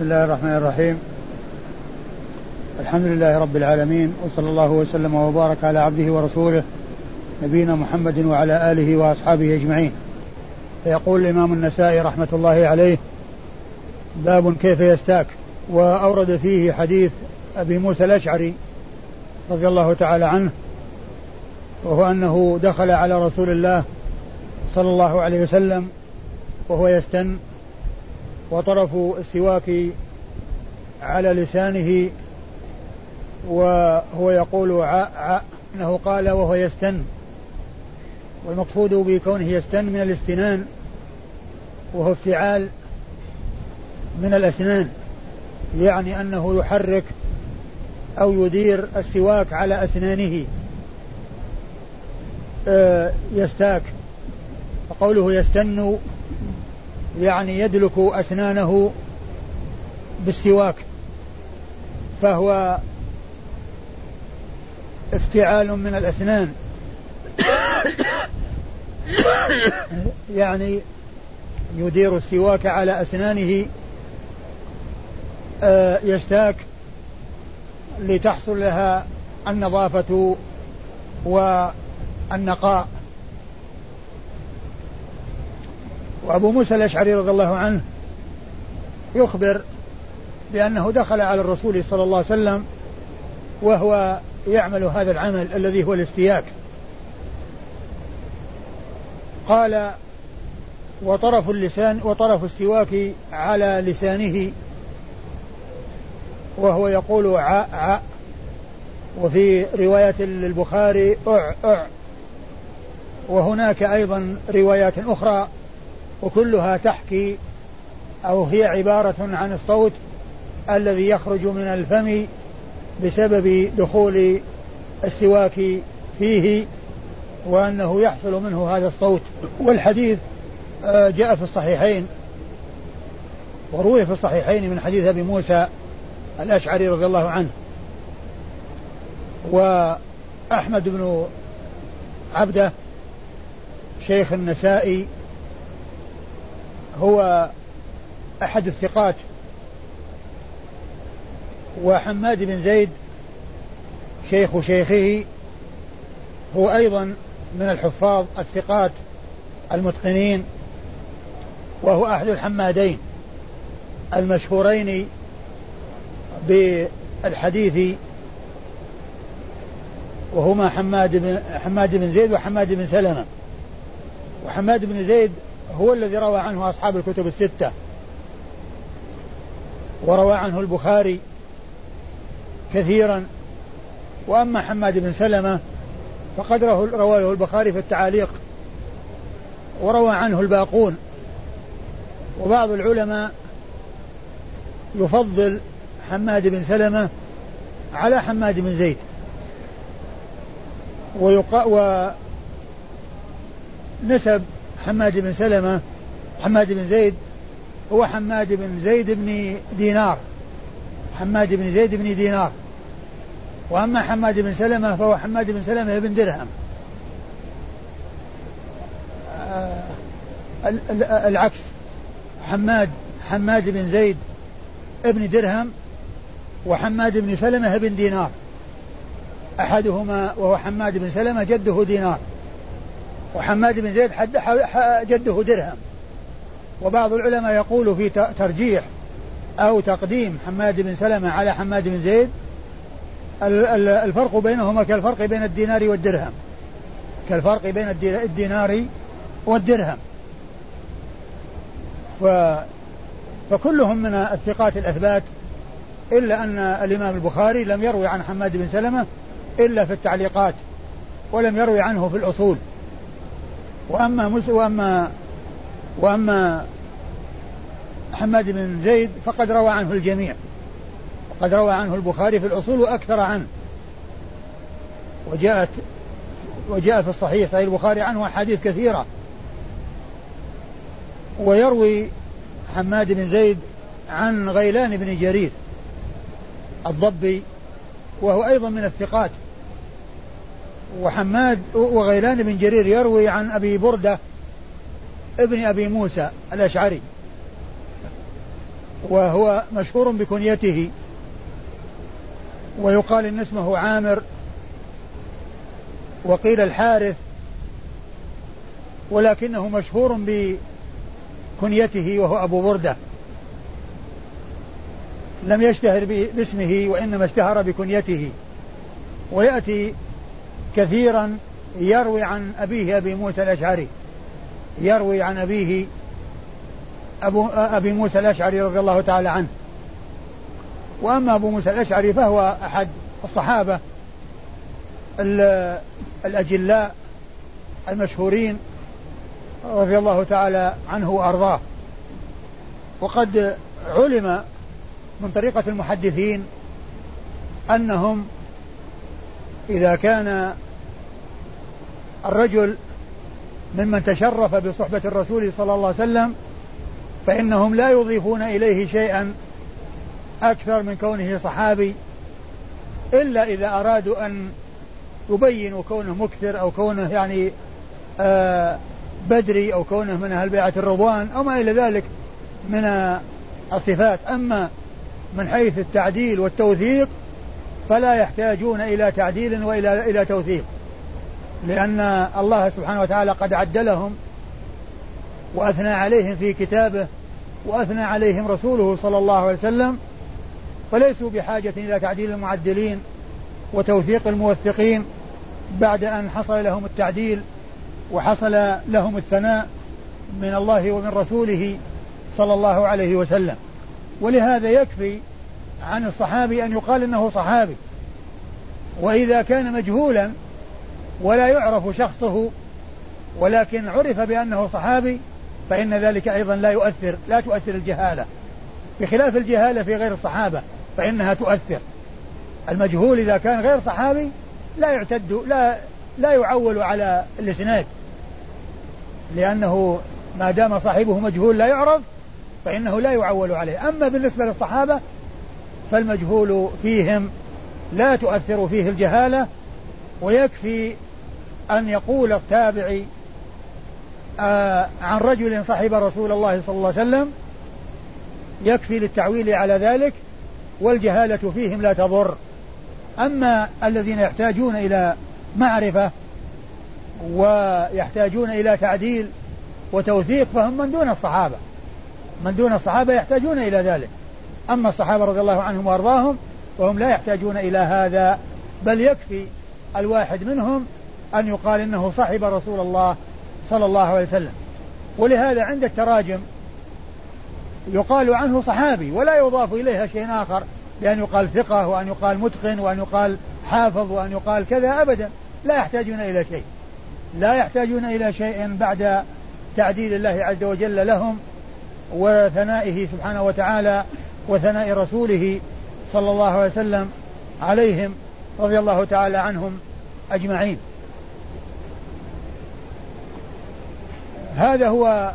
بسم الله الرحمن الرحيم. الحمد لله رب العالمين وصلى الله وسلم وبارك على عبده ورسوله نبينا محمد وعلى آله وأصحابه أجمعين. فيقول الإمام النسائي رحمة الله عليه باب كيف يستاك؟ وأورد فيه حديث أبي موسى الأشعري رضي الله تعالى عنه وهو أنه دخل على رسول الله صلى الله عليه وسلم وهو يستن وطرف السواك على لسانه وهو يقول ع ع أنه قال وهو يستن. والمقصود بكونه يستن من الاستنان وهو افتعال من الأسنان يعني أنه يحرك أو يدير السواك على أسنانه. آه، يستاك. وقوله يستن يعني يدلك أسنانه بالسواك فهو افتعال من الأسنان. يعني يدير السواك على أسنانه آه، يستاك لتحصل لها النظافة والنقاء. وأبو موسى الأشعري رضي الله عنه يخبر بأنه دخل على الرسول صلى الله عليه وسلم وهو يعمل هذا العمل الذي هو الاستياك. قال وطرف اللسان وطرف السواك على لسانه وهو يقول ع ع وفي رواية للبخاري أع أع وهناك أيضا روايات أخرى وكلها تحكي أو هي عبارة عن الصوت الذي يخرج من الفم بسبب دخول السواك فيه وأنه يحصل منه هذا الصوت. والحديث آه، جاء في الصحيحين وروي في الصحيحين من حديث أبي موسى الأشعري رضي الله عنه. وأحمد بن عبدة شيخ النسائي هو أحد الثقات وحماد بن زيد شيخ شيخه هو أيضا من الحفاظ الثقات المتقنين وهو أحد الحمادين المشهورين بالحديث وهما حماد بن حماد بن زيد وحماد بن سلمة. وحماد بن زيد هو الذي روى عنه أصحاب الكتب الستة. وروى عنه البخاري كثيرا. وأما حماد بن سلمة فقد رواه البخاري في التعاليق. وروى عنه الباقون. وبعض العلماء يفضل حماد بن سلمة على حماد بن زيد. ويقا ونسب حماد بن سلمة حماد بن زيد هو حماد بن زيد بن دينار. حماد بن زيد بن دينار. وأما حماد بن سلمة فهو حماد بن سلمة بن درهم. آه، العكس. حماد حماد بن زيد ابن درهم وحماد بن سلمة بن دينار. أحدهما وهو حماد بن سلمة جده دينار. وحماد بن زيد حد جده درهم. وبعض العلماء يقول في ترجيح أو تقديم حماد بن سلمة على حماد بن زيد الفرق بينهما كالفرق بين الدينار والدرهم. كالفرق بين الدينار والدرهم. ف فكلهم من الثقات الأثبات إلا أن الإمام البخاري لم يروي عن حماد بن سلمة إلا في التعليقات ولم يروي عنه في الأصول. وأما مس وأما وأما حماد بن زيد فقد روى عنه الجميع. وقد روى عنه البخاري في الأصول وأكثر عنه. وجاءت وجاء في الصحيح صحيح البخاري عنه أحاديث كثيرة. ويروي حماد بن زيد عن غيلان بن جرير الضبي وهو أيضا من الثقات. وحماد وغيلان بن جرير يروي عن أبي بردة ابن أبي موسى الأشعري. وهو مشهور بكنيته. ويقال إن اسمه عامر. وقيل الحارث. ولكنه مشهور بكنيته وهو أبو بردة. لم يشتهر باسمه وإنما اشتهر بكنيته. ويأتي كثيرا يروي عن أبيه أبي موسى الأشعري. يروي عن أبيه أبو أبي موسى الأشعري رضي الله تعالى عنه. وأما أبو موسى الأشعري فهو أحد الصحابة الأجلاء المشهورين رضي الله تعالى عنه وأرضاه. وقد علم من طريقة المحدثين أنهم إذا كان الرجل ممن تشرف بصحبة الرسول صلى الله عليه وسلم فإنهم لا يضيفون إليه شيئا أكثر من كونه صحابي إلا إذا أرادوا أن يبينوا كونه مكثر أو كونه يعني آه بدري أو كونه من أهل بيعة الرضوان أو ما إلى ذلك من الصفات. أما من حيث التعديل والتوثيق فلا يحتاجون إلى تعديل وإلى إلى توثيق لأن الله سبحانه وتعالى قد عدلهم وأثنى عليهم في كتابه وأثنى عليهم رسوله صلى الله عليه وسلم فليسوا بحاجة إلى تعديل المعدلين وتوثيق الموثقين بعد أن حصل لهم التعديل وحصل لهم الثناء من الله ومن رسوله صلى الله عليه وسلم. ولهذا يكفي عن الصحابي أن يقال أنه صحابي. وإذا كان مجهولا ولا يعرف شخصه ولكن عرف بأنه صحابي فإن ذلك أيضا لا يؤثر لا تؤثر الجهالة. بخلاف الجهالة في غير الصحابة فإنها تؤثر. المجهول إذا كان غير صحابي لا يعتد لا لا يعول على الإسناد. لأنه ما دام صاحبه مجهول لا يعرف فإنه لا يعول عليه. أما بالنسبة للصحابة فالمجهول فيهم لا تؤثر فيه الجهالة ويكفي أن يقول التابعي آه عن رجل صحب رسول الله صلى الله عليه وسلم يكفي للتعويل على ذلك والجهالة فيهم لا تضر. أما الذين يحتاجون إلى معرفة ويحتاجون إلى تعديل وتوثيق فهم من دون الصحابة. من دون الصحابة يحتاجون إلى ذلك. أما الصحابة رضي الله عنهم وأرضاهم فهم لا يحتاجون إلى هذا بل يكفي الواحد منهم أن يقال إنه صحب رسول الله صلى الله عليه وسلم. ولهذا عند التراجم يقال عنه صحابي ولا يضاف إليها شيء آخر بأن يقال ثقة وأن يقال متقن وأن يقال حافظ وأن يقال كذا أبدا. لا يحتاجون إلى شيء. لا يحتاجون إلى شيء بعد تعديل الله عز وجل لهم وثنائه سبحانه وتعالى وثناء رسوله صلى الله عليه وسلم عليهم رضي الله تعالى عنهم أجمعين. هذا هو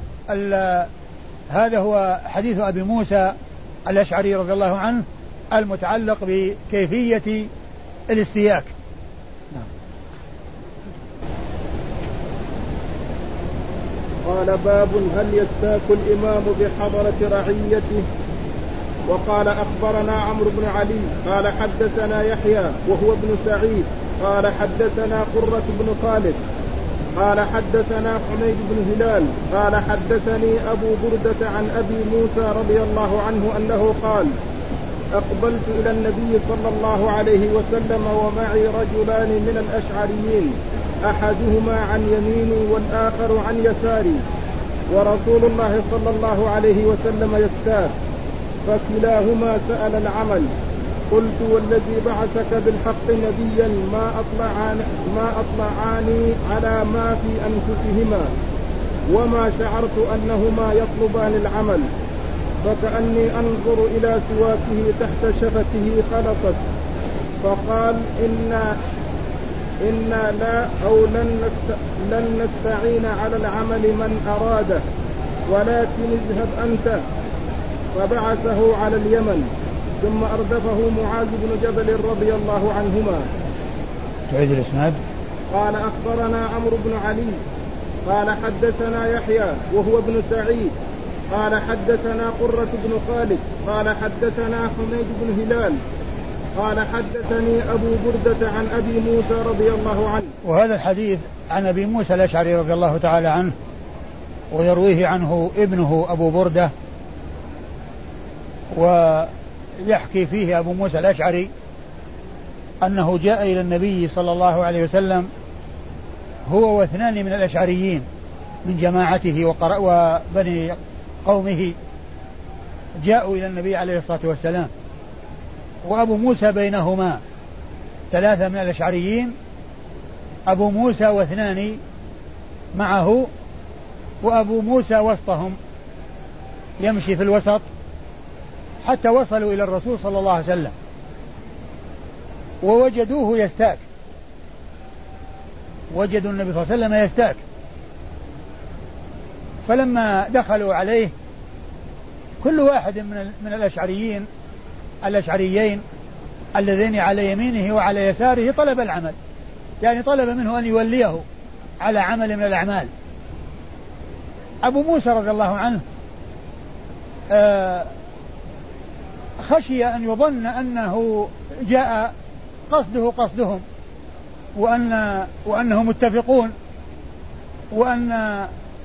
هذا هو حديث أبي موسى الأشعري رضي الله عنه المتعلق بكيفية الاستياك. نعم. قال باب هل يستاك الإمام بحضرة رعيته؟ وقال أخبرنا عمرو بن علي قال حدثنا يحيى وهو ابن سعيد قال حدثنا قرة بن خالد قال حدثنا حميد بن هلال قال حدثني أبو بردة عن أبي موسى رضي الله عنه أنه قال أقبلت إلى النبي صلى الله عليه وسلم ومعي رجلان من الأشعريين أحدهما عن يميني والآخر عن يساري ورسول الله صلى الله عليه وسلم يستاك فكلاهما سأل العمل. قلت والذي بعثك بالحق نبيا ما أطلعان ما أطلعاني على ما في أنفسهما وما شعرت أنهما يطلبان العمل. فكأني أنظر إلى سواكه تحت شفته خلصت. فقال إنا إنا لا أو لن لن نستعين على العمل من أراده. ولكن اذهب أنت. فبعثه على اليمن ثم أردفه معاذ بن جبل رضي الله عنهما. تعيد الإسناد؟ قال أخبرنا عمرو بن علي قال حدثنا يحيى وهو ابن سعيد قال حدثنا قرة بن خالد قال حدثنا حميد بن هلال قال حدثني أبو بردة عن أبي موسى رضي الله عنه. وهذا الحديث عن أبي موسى الأشعري رضي الله تعالى عنه ويرويه عنه ابنه أبو بردة ويحكي فيه أبو موسى الأشعري أنه جاء إلى النبي صلى الله عليه وسلم هو واثنان من الأشعريين من جماعته وبني قومه جاءوا إلى النبي عليه الصلاة والسلام. وأبو موسى بينهما ثلاثة من الأشعريين أبو موسى واثنان معه وأبو موسى وسطهم يمشي في الوسط حتى وصلوا إلى الرسول صلى الله عليه وسلم. ووجدوه يستأك. وجدوا النبي صلى الله عليه وسلم يستأك. فلما دخلوا عليه كل واحد من من الأشعريين الأشعريين اللذين على يمينه وعلى يساره طلب العمل. يعني طلب منه أن يوليه على عمل من الأعمال. أبو موسى رضي الله عنه آه، خشي أن يظن أنه جاء قصده قصدهم وأن وأنهم متفقون وأن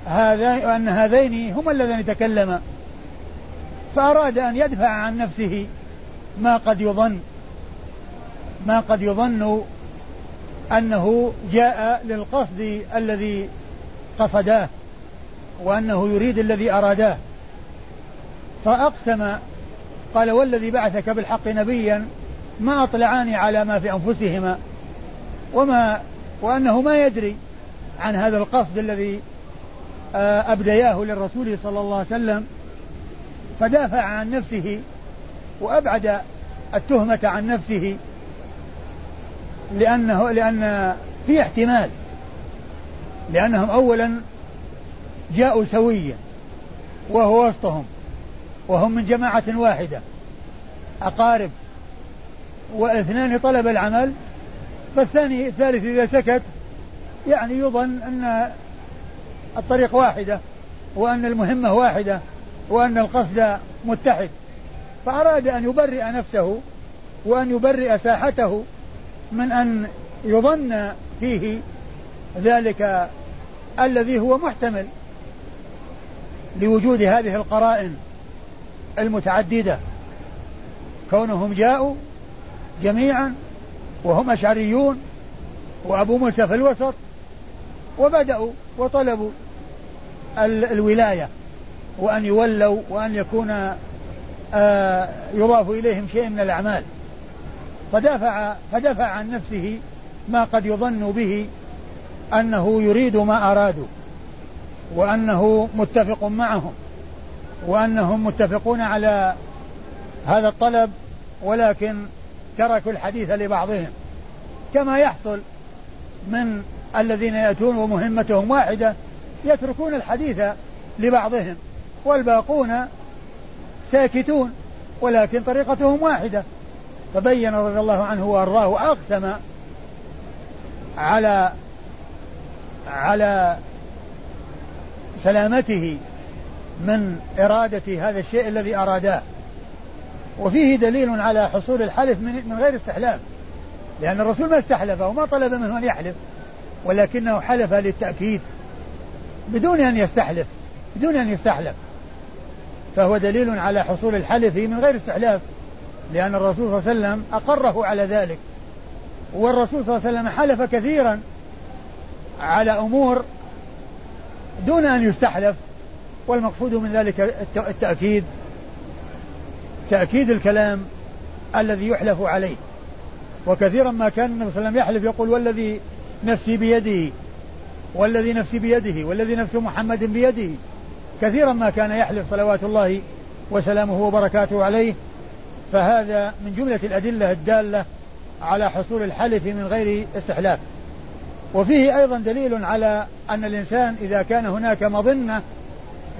هذا وأن هذين هما اللذين تكلما فأراد أن يدفع عن نفسه ما قد يظن ما قد يظن أنه جاء للقصد الذي قصداه وأنه يريد الذي أراداه. فأقسم قال والذي بعثك بالحق نبيا ما أطلعاني على ما في أنفسهما وما وأنه ما يدري عن هذا القصد الذي آه، أبدياه للرسول صلى الله عليه وسلم فدافع عن نفسه وأبعد التهمة عن نفسه لأنه لأن في احتمال لأنهم أولا جاءوا سويا وهو وسطهم. وهم من جماعة واحدة أقارب. واثنان طلب العمل فالثاني الثالث إذا سكت يعني يظن أن الطريق واحدة وأن المهمة واحدة وأن القصد متحد. فأراد أن يبرئ نفسه وأن يبرئ ساحته من أن يظن فيه ذلك الذي هو محتمل لوجود هذه القرائن. المتعددة. كونهم جاءوا جميعا وهم أشعريون وأبو موسى في الوسط وبدأوا وطلبوا الولاية وأن يولوا وأن يكون آه، يضاف إليهم شيء من الأعمال. فدافع فدفع عن نفسه ما قد يظن به أنه يريد ما أرادوا وأنه متفق معهم. وأنهم متفقون على هذا الطلب ولكن تركوا الحديث لبعضهم. كما يحصل من الذين يأتون ومهمتهم واحدة يتركون الحديث لبعضهم والباقون ساكتون ولكن طريقتهم واحدة. فبين رضي الله عنه وأرضاه وأقسم على على سلامته من إرادة هذا الشيء الذي أراداه وفيه دليل على حصول الحلف من غير استحلاف لأن الرسول ما استحلف وما طلب منه أن يحلف ولكنه حلف للتأكيد بدون أن يستحلف بدون أن يستحلف. فهو دليل على حصول الحلف من غير استحلاف لأن الرسول صلى الله عليه وسلم أقره على ذلك. والرسول صلى الله عليه وسلم حلف كثيرا على أمور دون أن يستحلف. والمقصود من ذلك التأكيد تأكيد الكلام الذي يحلف عليه. وكثيرا ما كان النبي صلى الله عليه وسلم يحلف يقول والذي نفسي بيده والذي نفسي بيده والذي نفس محمد بيده. كثيرا ما كان يحلف صلوات الله وسلامه وبركاته عليه. فهذا من جملة الأدلة الدالة على حصول الحلف من غير استحلاف. وفيه أيضا دليل على أن الإنسان إذا كان هناك مظنة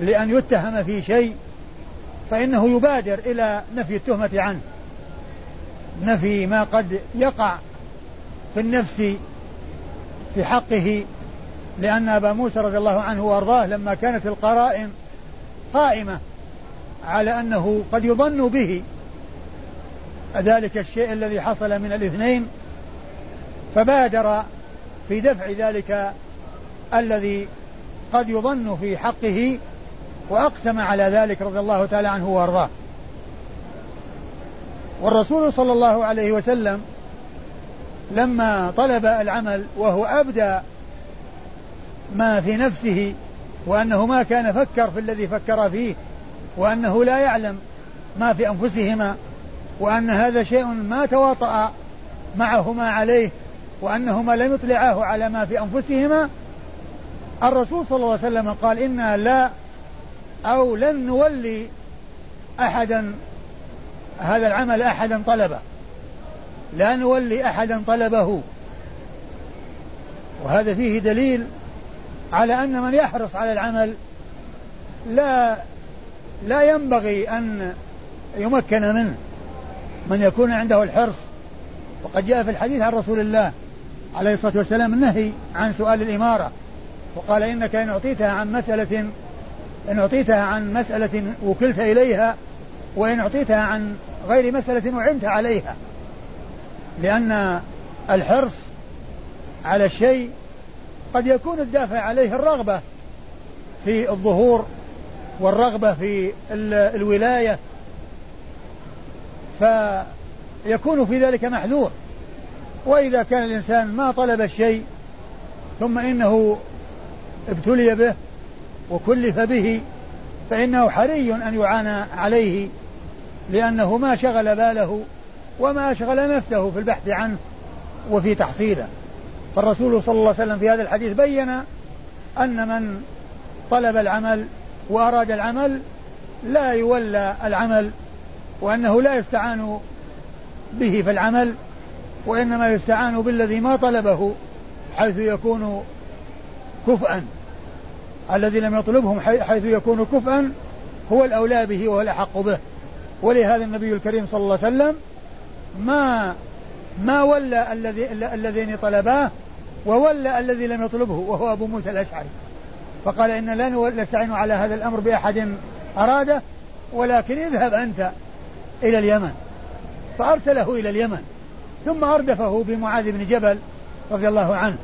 لأن يتهم في شيء فإنه يبادر إلى نفي التهمة عنه. نفي ما قد يقع في النفس في حقه لأن أبا موسى رضي الله عنه وأرضاه لما كانت القرائن قائمة على أنه قد يظن به. ذلك الشيء الذي حصل من الاثنين فبادر في دفع ذلك الذي قد يظن في حقه وأقسم على ذلك رضي الله تعالى عنه وأرضاه. والرسول صلى الله عليه وسلم لما طلب العمل وهو أبدى ما في نفسه وأنه ما كان فكر في الذي فكر فيه وأنه لا يعلم ما في أنفسهما وأن هذا شيء ما تواطأ معهما عليه وأنهما لم يطلعاه على ما في أنفسهما الرسول صلى الله عليه وسلم قال إنا لا أو لن نولي أحدا هذا العمل أحدا طلبه. لا نولي أحدا طلبه. وهذا فيه دليل على أن من يحرص على العمل لا لا ينبغي أن يمكن منه. من يكون عنده الحرص وقد جاء في الحديث عن رسول الله عليه الصلاة والسلام النهي عن سؤال الإمارة وقال إنك إن أعطيتها عن مسألة إن أعطيتها عن مسألة وكلت إليها وإن أعطيتها عن غير مسألة أعنت عليها. لأن الحرص على الشيء قد يكون الدافع عليه الرغبة في الظهور والرغبة في الولاية. فيكون في ذلك محذور. وإذا كان الإنسان ما طلب الشيء ثم إنه ابتلي به وكلف به فإنه حري أن يعانى عليه لأنه ما شغل باله وما أشغل نفسه في البحث عنه وفي تحصيله. فالرسول صلى الله عليه وسلم في هذا الحديث بين أن من طلب العمل وأراد العمل لا يولى العمل وأنه لا يستعان به في العمل وإنما يستعان بالذي ما طلبه حيث يكون كفءا الذي لم يطلبهم حيث يكون كفءا هو الأولى به وهو الأحق به. ولهذا النبي الكريم صلى الله عليه وسلم ما ما ولى الذي اللذين طلباه وولى الذي لم يطلبه وهو أبو موسى الأشعري. فقال إن لا نستعين على هذا الأمر بأحد أراده ولكن اذهب أنت إلى اليمن. فأرسله إلى اليمن ثم أردفه بمعاذ بن جبل رضي الله عنه.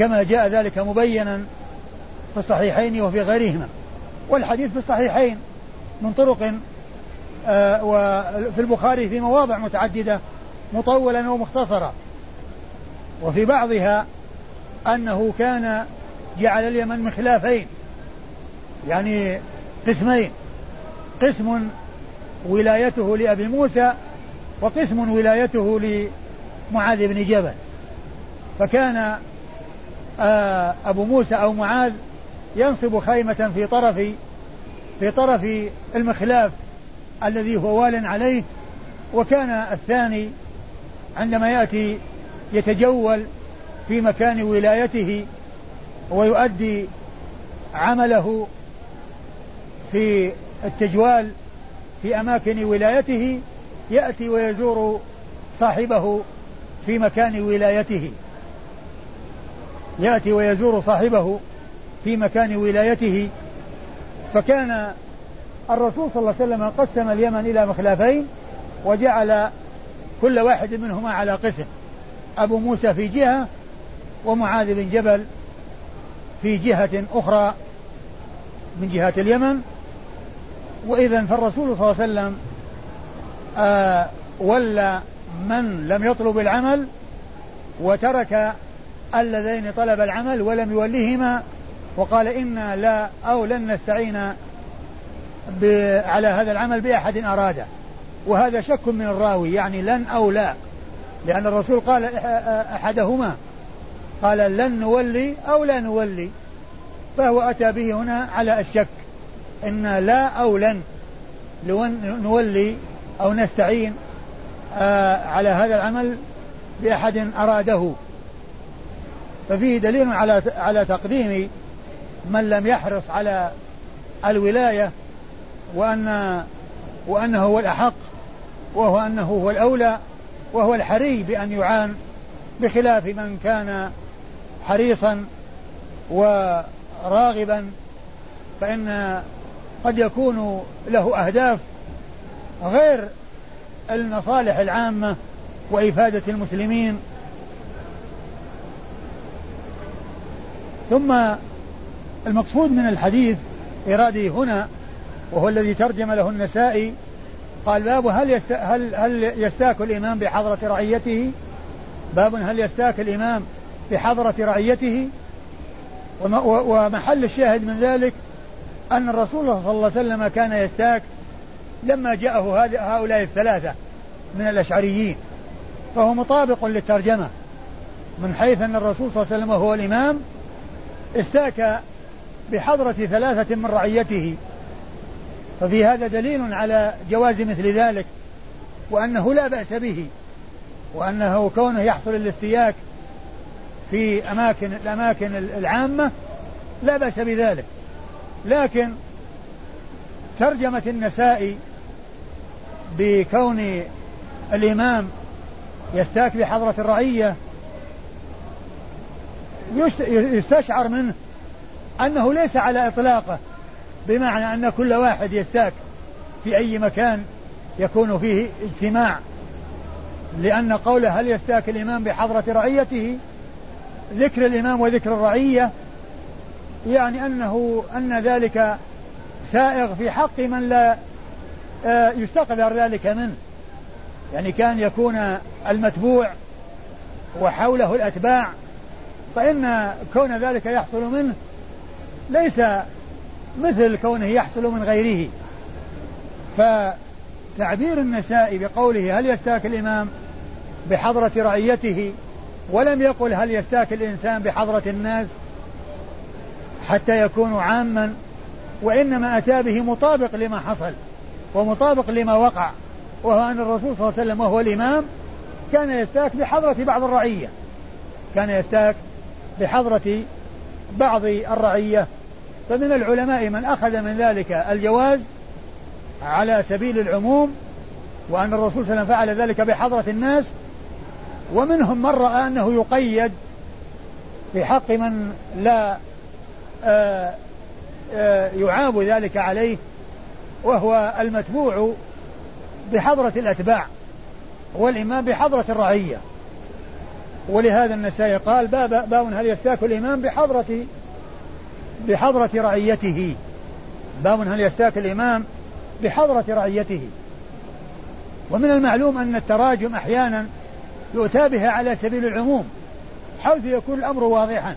كما جاء ذلك مبينا في الصحيحين وفي غيرهما. والحديث في الصحيحين من طرق آه وفي البخاري في مواضع متعددة مطولا ومختصرا وفي بعضها أنه كان جعل اليمن مخلافين يعني قسمين. قسم ولايته لأبي موسى وقسم ولايته لمعاذ بن جبل. فكان أبو موسى أو معاذ ينصب خيمة في طرف في طرف المخلاف الذي هو وال عليه وكان الثاني عندما يأتي يتجول في مكان ولايته ويؤدي عمله في التجوال في أماكن ولايته يأتي ويزور صاحبه في مكان ولايته. يأتي ويزور صاحبه في مكان ولايته فكان الرسول صلى الله عليه وسلم قسم اليمن إلى مخلافين وجعل كل واحد منهما على قسم. أبو موسى في جهة ومعاذ بن جبل في جهة أخرى من جهات اليمن. وإذا فالرسول صلى الله عليه وسلم آه ولى من لم يطلب العمل وترك اللذين طلب العمل ولم يوليهما وقال إنا لا أو لن نستعين على هذا العمل بأحد أراده وهذا شك من الراوي يعني لن أو لا. لأن الرسول قال أحدهما قال لن نولي أو لا نولي. فهو أتى به هنا على الشك. إن لا أو لن نولي أو نستعين آه، على هذا العمل بأحد أراده. ففيه دليل على على تقديم من لم يحرص على الولاية وأن وأنه هو الأحق وهو أنه هو الأولى وهو الحري بأن يعان بخلاف من كان حريصا وراغبا. فإن قد يكون له أهداف غير المصالح العامة وإفادة المسلمين ثم المقصود من الحديث إرادي هنا وهو الذي ترجم له النسائي قال باب هل. هل هل يستاك الإمام بحضرة رعيته باب هل يستاك الإمام بحضرة رعيته ومحل الشاهد من ذلك أن الرسول صلى الله عليه وسلم كان يستاك لما جاءه هؤلاء الثلاثة من الأشعريين فهو مطابق للترجمة من حيث أن الرسول صلى الله عليه وسلم وهو الإمام استاك بحضرة ثلاثة من رعيته. ففي هذا دليل على جواز مثل ذلك وأنه لا بأس به وأنه كونه يحصل الاستياك في أماكن الأماكن العامة لا بأس بذلك. لكن ترجمة النسائي بكون الإمام يستاك بحضرة الرعية يستشعر منه أنه ليس على إطلاقه بمعنى أن كل واحد يستاك في أي مكان يكون فيه اجتماع. لأن قوله هل يستاك الإمام بحضرة رعيته ذكر الإمام وذكر الرعية يعني أنه أن ذلك سائغ في حق من لا آه، يستقدر ذلك منه. يعني كان يكون المتبوع وحوله الأتباع فإن كون ذلك يحصل منه ليس مثل كونه يحصل من غيره. فتعبير النساء بقوله هل يستاك الإمام بحضرة رعيته ولم يقل هل يستاك الإنسان بحضرة الناس حتى يكون عاما وإنما أتى به مطابق لما حصل ومطابق لما وقع وهو أن الرسول صلى الله عليه وسلم وهو الإمام كان يستاك بحضرة بعض الرعية. كان يستاك بحضرة بعض الرعية فمن العلماء من أخذ من ذلك الجواز على سبيل العموم وأن الرسول صلى الله عليه وسلم فعل ذلك بحضرة الناس ومنهم من رأى أنه يقيد في حق من لا آآ آآ يعاب ذلك عليه وهو المتبوع بحضرة الأتباع والإمام بحضرة الرعية. ولهذا النسائي قال باب, باب هل يستاك الإمام بحضرة بحضرة رعيته. باب هل يستاك الإمام بحضرة رعيته. ومن المعلوم أن التراجم أحيانا يؤتى بها على سبيل العموم حيث يكون الأمر واضحا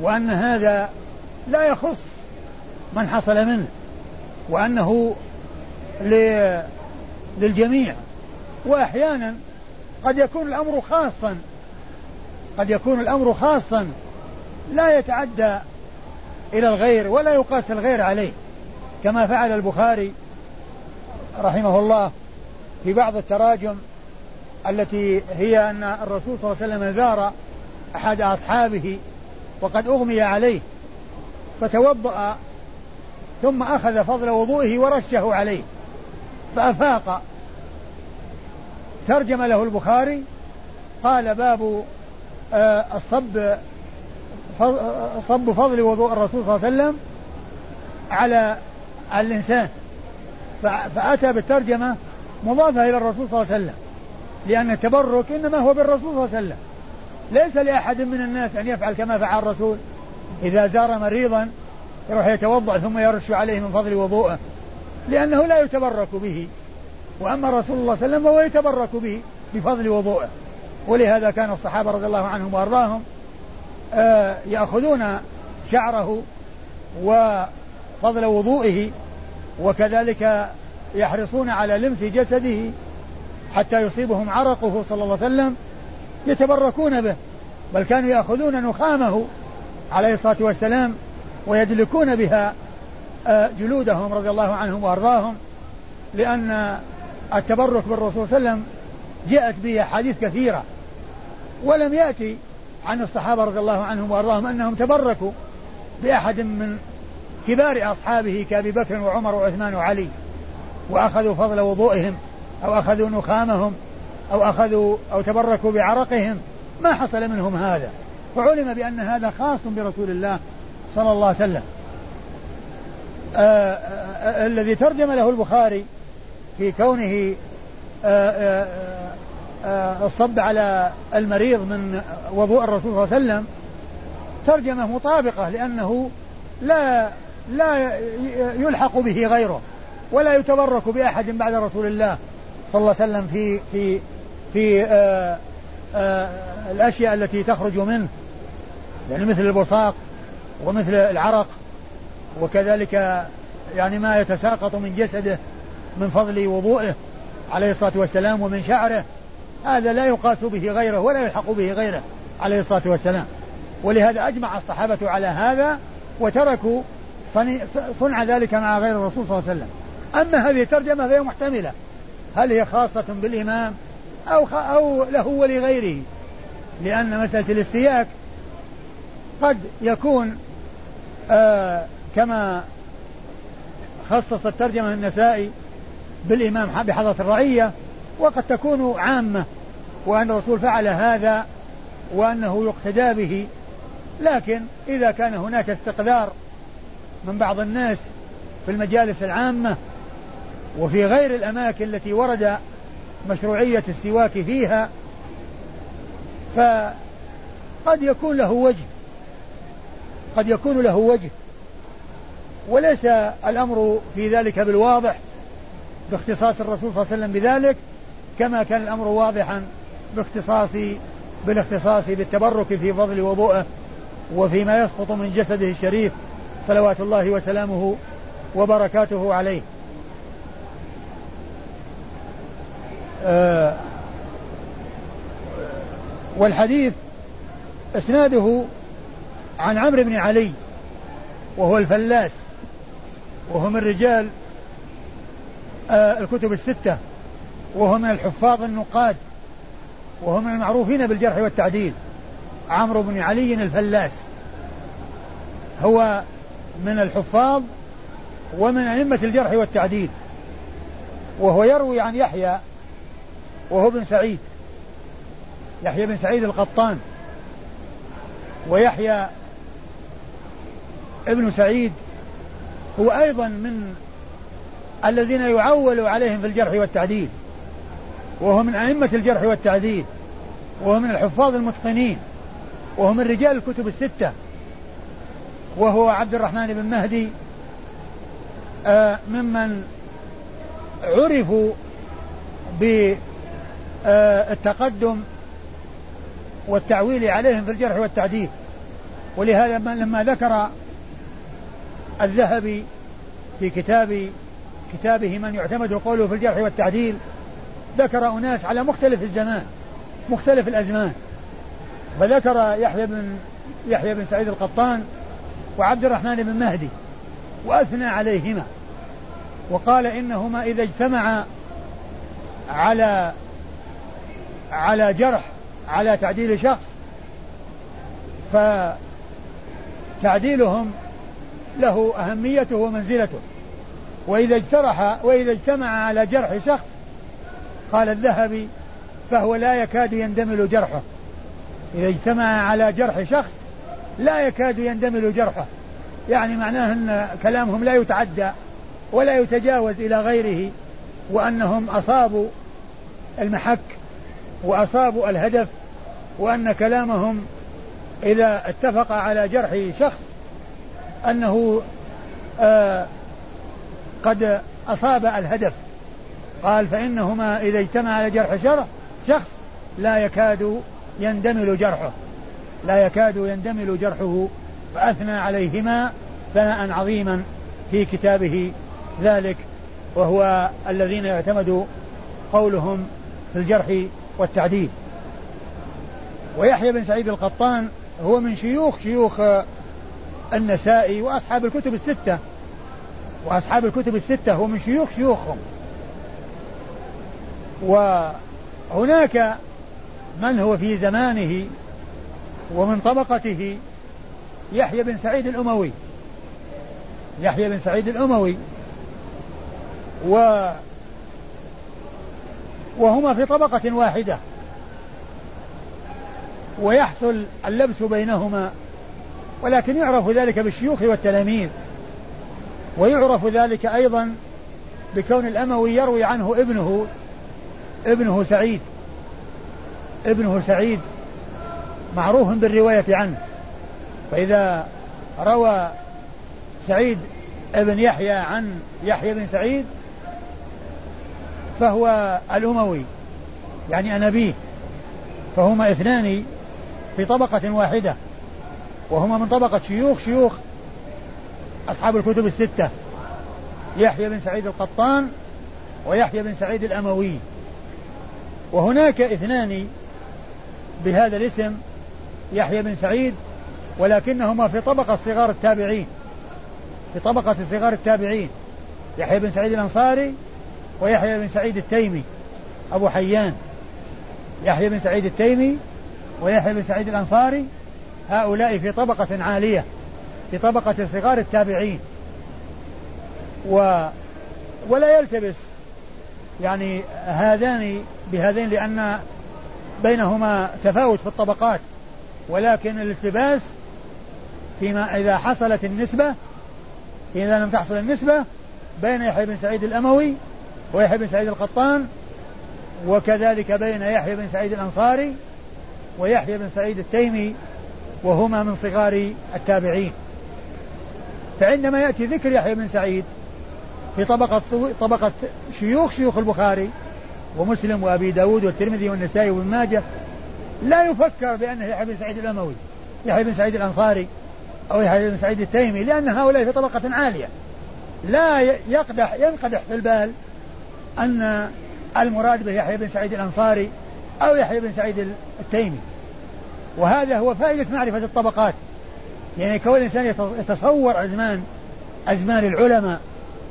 وأن هذا لا يخص من حصل منه وأنه للجميع. وأحيانا قد يكون الأمر خاصا. قد يكون الأمر خاصا. لا يتعدى إلى الغير ولا يقاس الغير عليه. كما فعل البخاري رحمه الله في بعض التراجم التي هي أن الرسول صلى الله عليه وسلم زار أحد أصحابه وقد أغمي عليه فتوضأ ثم أخذ فضل وضوئه ورشه عليه فأفاق. ترجم له البخاري قال باب آه، الصب صب فضل وضوء الرسول صلى الله عليه وسلم على الإنسان. فأتى بالترجمة مضافة إلى الرسول صلى الله عليه وسلم لأن التبرك إنما هو بالرسول صلى الله عليه وسلم. ليس لأحد من الناس أن يفعل كما فعل الرسول. إذا زار مريضا يروح يتوضأ ثم يرش عليه من فضل وضوءه لأنه لا يتبرك به. وأما الرسول صلى الله عليه وسلم فهو يتبرك به بفضل وضوءه ولهذا كان الصحابة رضي الله عنهم وأرضاهم آه يأخذون شعره وفضل وضوئه وكذلك يحرصون على لمس جسده حتى يصيبهم عرقه صلى الله عليه وسلم يتبركون به. بل كانوا يأخذون نخامه عليه الصلاة والسلام ويدلكون بها آه، جلودهم رضي الله عنهم وأرضاهم لأن التبرك بالرسول صلى الله عليه وسلم جاءت به أحاديث كثيرة ولم يأتي عن الصحابة رضي الله عنهم وأرضاهم أنهم تبركوا بأحد من كبار أصحابه كأبي بكر وعمر وعثمان وعلي وأخذوا فضل وضوئهم أو أخذوا نخامهم أو أخذوا أو تبركوا بعرقهم. ما حصل منهم هذا وعلم بأن هذا خاص برسول الله صلى الله عليه وسلم. آآ آآ الذي ترجم له البخاري في كونه آآ الصب على المريض من وضوء الرسول صلى الله عليه وسلم ترجمة مطابقة لأنه لا لا يلحق به غيره ولا يتبرك بأحد بعد رسول الله صلى الله عليه وسلم في في في آآ آآ الأشياء التي تخرج منه يعني مثل البصاق ومثل العرق وكذلك يعني ما يتساقط من جسده. من فضل وضوئه عليه الصلاة والسلام ومن شعره. هذا لا يقاس به غيره ولا يلحق به غيره عليه الصلاة والسلام. ولهذا أجمع الصحابة على هذا وتركوا صنع ذلك مع غير الرسول صلى الله عليه وسلم. أما هذه الترجمة فهي محتملة. هل هي خاصة بالإمام أو أو له ولغيره لأن مسألة الاستياك قد يكون آه كما خصص الترجمة النسائي بالإمام بحضرة الرعية وقد تكون عامة وأن الرسول فعل هذا وأنه يقتدى به. لكن إذا كان هناك استقذار من بعض الناس في المجالس العامة وفي غير الأماكن التي ورد مشروعية السواك فيها فقد يكون له وجه. قد يكون له وجه. وليس الأمر في ذلك بالواضح. باختصاص الرسول صلى الله عليه وسلم بذلك كما كان الأمر واضحا باختصاص بالاختصاص بالتبرك في فضل وضوءه وفيما يسقط من جسده الشريف صلوات الله وسلامه وبركاته عليه. آه والحديث إسناده عن عمرو بن علي وهو الفلاس وهو من رجال الكتب الستة. وهو من الحفاظ النقاد. وهو من المعروفين بالجرح والتعديل. عمرو بن علي الفلاس. هو من الحفاظ ومن أئمة الجرح والتعديل. وهو يروي عن يحيى وهو بن سعيد. يحيى بن سعيد القطان. ويحيى ابن سعيد. هو أيضا من الذين يعول عليهم في الجرح والتعديل وهو من أئمة الجرح والتعديل وهو من الحفاظ المتقنين وهو من رجال الكتب الستة وهو عبد الرحمن بن مهدي آه ممن عرفوا بالتقدم والتعويل عليهم في الجرح والتعديل. ولهذا لما ذكر الذهبي في كتاب كتابه من يعتمد قوله في الجرح والتعديل. ذكر أناس على مختلف الزمان مختلف الأزمان. فذكر يحيى بن يحيى بن سعيد القطان وعبد الرحمن بن مهدي وأثنى عليهما. وقال إنهما إذا اجتمعا على على جرح على تعديل شخص فتعديلهم له أهميته ومنزلته. وإذا اجترح وإذا اجتمع على جرح شخص قال الذهبي فهو لا يكاد يندمل جرحه. إذا اجتمع على جرح شخص لا يكاد يندمل جرحه. يعني معناه أن كلامهم لا يتعدى ولا يتجاوز إلى غيره وأنهم أصابوا المحك وأصابوا الهدف وأن كلامهم إذا اتفق على جرح شخص أنه آه قد أصاب الهدف. قال فإنهما إذا اجتمع على جرح شخص لا يكاد يندمل جرحه. لا يكاد يندمل جرحه فأثنى عليهما ثناء عظيما في كتابه ذلك. وهو الذين يعتمد قولهم في الجرح والتعديل. ويحيى بن سعيد القطان هو من شيوخ شيوخ النسائي وأصحاب الكتب الستة. وأصحاب الكتب الستة هو من شيوخ شيوخهم. وهناك من هو في زمانه ومن طبقته يحيى بن سعيد الأموي. يحيى بن سعيد الأموي. و وهما في طبقة واحدة. ويحصل اللبس بينهما ولكن يعرف ذلك بالشيوخ والتلاميذ. ويعرف ذلك أيضا بكون الأموي يروي عنه ابنه ابنه سعيد ابنه سعيد معروف بالرواية عنه. فإذا روى سعيد ابن يحيى عن يحيى بن سعيد فهو الأموي يعني أنا أبيه فهما اثنان في طبقة واحدة وهما من طبقة شيوخ شيوخ أصحاب الكتب الستة. يحيى بن سعيد القطان ويحيى بن سعيد الأموي. وهناك اثنان بهذا الاسم يحيى بن سعيد ولكنهما في طبقة صغار التابعين. في طبقة صغار التابعين. يحيى بن سعيد الأنصاري ويحيى بن سعيد التيمي. أبو حيان. يحيى بن سعيد التيمي ويحيى بن سعيد الأنصاري. هؤلاء في طبقة عالية. في طبقة صغار التابعين. و ولا يلتبس. يعني هذان بهذين لأن بينهما تفاوت في الطبقات. ولكن الالتباس فيما إذا حصلت النسبة إذا لم تحصل النسبة بين يحيى بن سعيد الأموي ويحيى بن سعيد القطان وكذلك بين يحيى بن سعيد الأنصاري ويحيى بن سعيد التيمي وهما من صغار التابعين. فعندما يأتي ذكر يحيى بن سعيد في طبقة طبقة شيوخ شيوخ البخاري ومسلم وأبي داود والترمذي والنسائي وابن ماجه لا يفكر بأنه يحيى بن سعيد الأموي يحيى بن سعيد الأنصاري أو يحيى بن سعيد التيمي لأن هؤلاء في طبقة عالية. لا يقدح ينقدح في البال أن المراد به يحيى بن سعيد الأنصاري أو يحيى بن سعيد التيمي. وهذا هو فائدة معرفة الطبقات. يعني كون الإنسان يتصور أزمان أزمان العلماء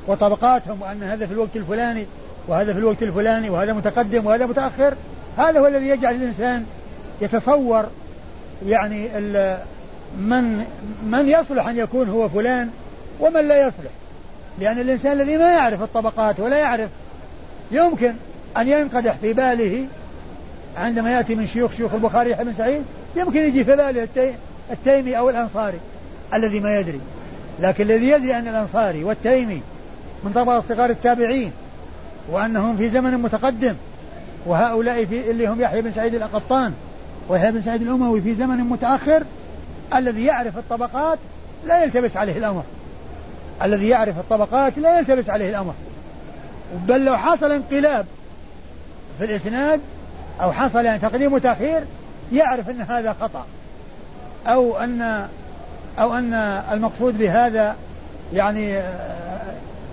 وطبقاتهم وأن هذا في الوقت الفلاني وهذا في الوقت الفلاني وهذا متقدم وهذا متأخر هذا هو الذي يجعل الإنسان يتصور يعني من من يصلح أن يكون هو فلان ومن لا يصلح. لأن الإنسان الذي ما يعرف الطبقات ولا يعرف يمكن أن ينقدح في باله عندما يأتي من شيوخ شيوخ البخاري يحيى بن سعيد يمكن يجي في باله التيمي أو الأنصاري الذي ما يدري. لكن الذي يدري أن الأنصاري والتيمي من طبقة صغار التابعين وأنهم في زمن متقدم وهؤلاء في اللي هم يحيى بن سعيد القطان ويحيى بن سعيد الأموي في زمن متأخر الذي يعرف الطبقات لا يلتبس عليه الأمر. الذي يعرف الطبقات لا يلتبس عليه الأمر. بل لو حصل انقلاب في الإسناد أو حصل يعني تقديم وتأخير يعرف أن هذا خطأ. أو أن أو أن المقصود بهذا يعني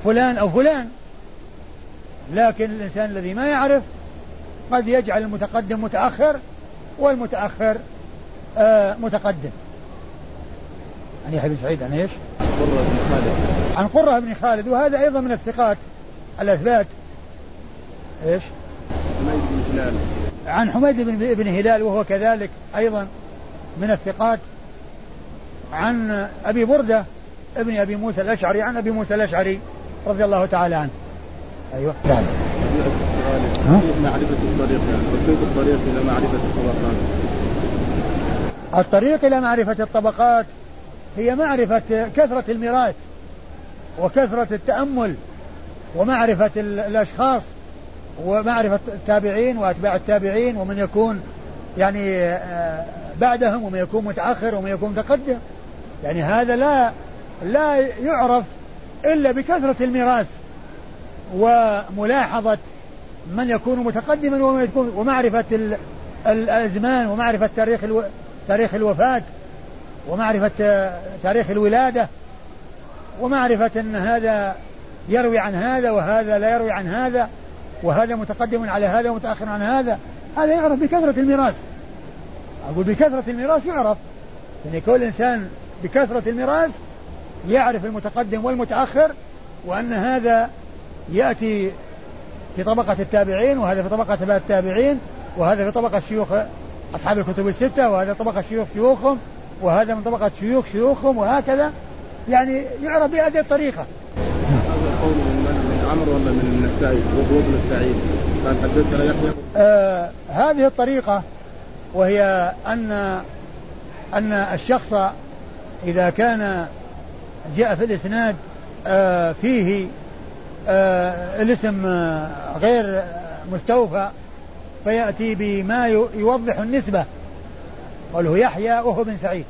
فلان أو فلان. لكن الإنسان الذي ما يعرف قد يجعل المتقدم متأخر والمتأخر آه متقدم. عن يحيى بن سعيد عن إيش؟ قرة بن خالد عن قرة بن خالد. وهذا أيضا من الثقات الأثبات. إيش؟ حميد بن هلال. عن حميد بن بن هلال وهو كذلك أيضا من الثقات عن أبي بردة ابن أبي موسى الأشعري عن أبي موسى الأشعري رضي الله تعالى عنه. أيوه. نعم. معرفة الطريق يعني الطريق إلى معرفة الطبقات الطريق إلى معرفة الطبقات هي معرفة كثرة الميراث وكثرة التأمل ومعرفة الأشخاص ومعرفة التابعين وأتباع التابعين ومن يكون يعني آه، بعدهم ومن يكون متأخر ومن يكون متقدم. يعني هذا لا لا يعرف إلا بكثرة الميراث وملاحظة من يكون متقدما ومن يكون ومعرفة الأزمان ومعرفة تاريخ ألو... تاريخ الوفاة ومعرفة تاريخ الولادة ومعرفة أن هذا يروي عن هذا وهذا لا يروي عن هذا وهذا متقدم على هذا ومتأخر عن هذا. هذا يعرف بكثرة الميراث. أقول بكثرة الميراث يعرف. يعني كل إنسان بكثرة الميراث يعرف المتقدم والمتأخر وأن هذا يأتي في طبقة التابعين وهذا في طبقة تبع التابعين وهذا في طبقة شيوخ أصحاب الكتب الستة وهذا طبقة شيوخ شيوخهم وهذا من طبقة شيوخ شيوخهم وهكذا. يعني يعرف بهذه الطريقة. هذا قول من من عمرو ولا من النسائي؟ وهو ابن السعيد؟ قال حدثنا يحيى. آه هذه الطريقة وهي أن أن الشخص إذا كان جاء في الإسناد آه فيه آه الاسم غير مستوفى فيأتي بما يوضح النسبة. قوله يحيى وهو بن سعيد.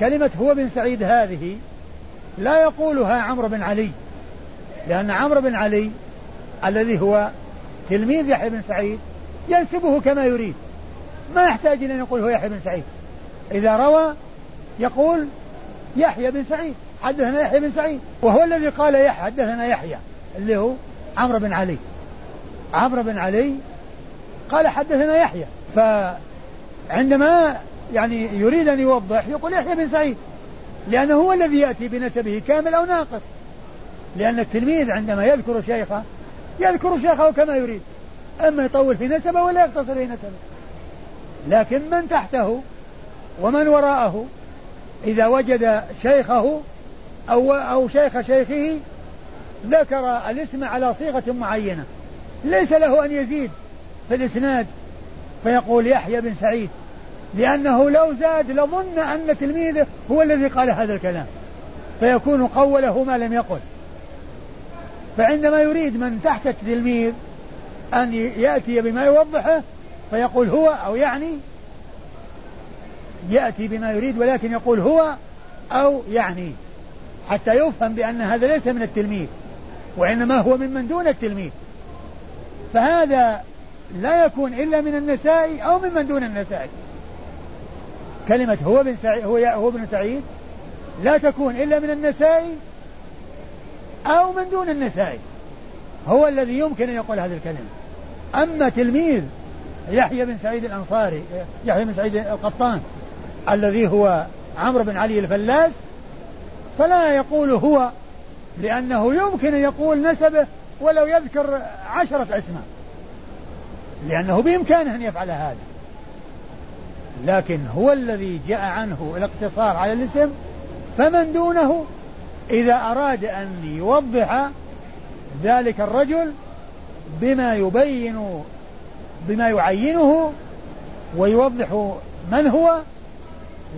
كلمة هو بن سعيد هذه لا يقولها عمرو بن علي لأن عمرو بن علي الذي هو تلميذ يحيى بن سعيد ينسبه كما يريد. ما يحتاج إلى أن يقول هو يحيى بن سعيد. إذا روى يقول يحيى بن سعيد. حدثنا يحيى بن سعيد. وهو الذي قال يحيى. حدثنا يحيى. اللي هو عمرو بن علي. عمرو بن علي قال حدثنا يحيى. فعندما يعني يريد أن يوضح يقول يحيى بن سعيد. لأنه هو الذي يأتي بنسبه كامل أو ناقص. لأن التلميذ عندما يذكر شيخه يذكر شيخه كما يريد. أما يطول في نسبه ولا يقتصر في نسبه. لكن من تحته ومن وراءه إذا وجد شيخه أو أو شيخ شيخه ذكر الاسم على صيغة معينة. ليس له أن يزيد في الإسناد فيقول يحيى بن سعيد لأنه لو زاد لظن أن تلميذه هو الذي قال هذا الكلام. فيكون قوله ما لم يقل. فعندما يريد من تحت التلميذ أن يأتي بما يوضحه فيقول هو أو يعني يأتي بما يريد ولكن يقول هو أو يعني حتى يفهم بأن هذا ليس من التلميذ وإنما هو ممن دون التلميذ. فهذا لا يكون إلا من النسائي أو ممن دون النسائي كلمة هو بن سعيد هو هو ابن سعيد لا تكون إلا من النسائي أو من دون النسائي هو الذي يمكن أن يقول هذه الكلمة. أما تلميذ يحيى بن سعيد الأنصاري يحيى بن سعيد القطان الذي هو عمرو بن علي الفلاس فلا يقول هو لأنه يمكن أن يقول نسبه ولو يذكر عشرة أسماء لأنه بإمكانه أن يفعل هذا. لكن هو الذي جاء عنه الاقتصار على الاسم فمن دونه؟ إذا أراد أن يوضح ذلك الرجل بما يبين بما يعينه ويوضح من هو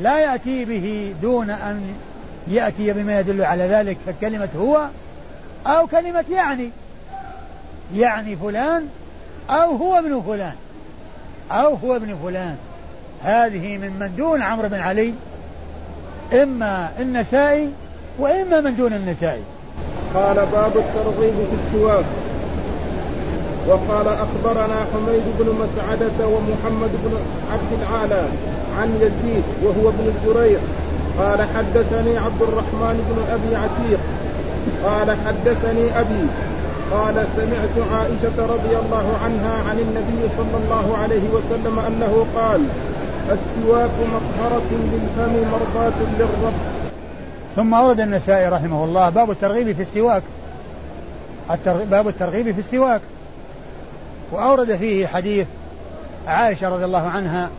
لا يأتي به دون أن يأتي بما يدل على ذلك ككلمة هو أو كلمة يعني. يعني فلان أو هو ابن فلان أو هو ابن فلان. هذه من من دون عمرو بن علي إما النسائي وإما من دون النسائي. قال باب الترغيب في السواك. وقال أخبرنا حميد بن مسعدة ومحمد بن عبد العالى عن يزيد وهو ابن الزريع قال حدثني عبد الرحمن بن أبي عتيق. قال حدثني أبي. قال سمعت عائشة رضي الله عنها عن النبي صلى الله عليه وسلم أنه قال السواك مطهرة للفم مرضاة للرب. ثم ورد النسائي رحمه الله باب الترغيب في السواك. باب الترغيب في السواك. وأورد فيه حديث عائشة رضي الله عنها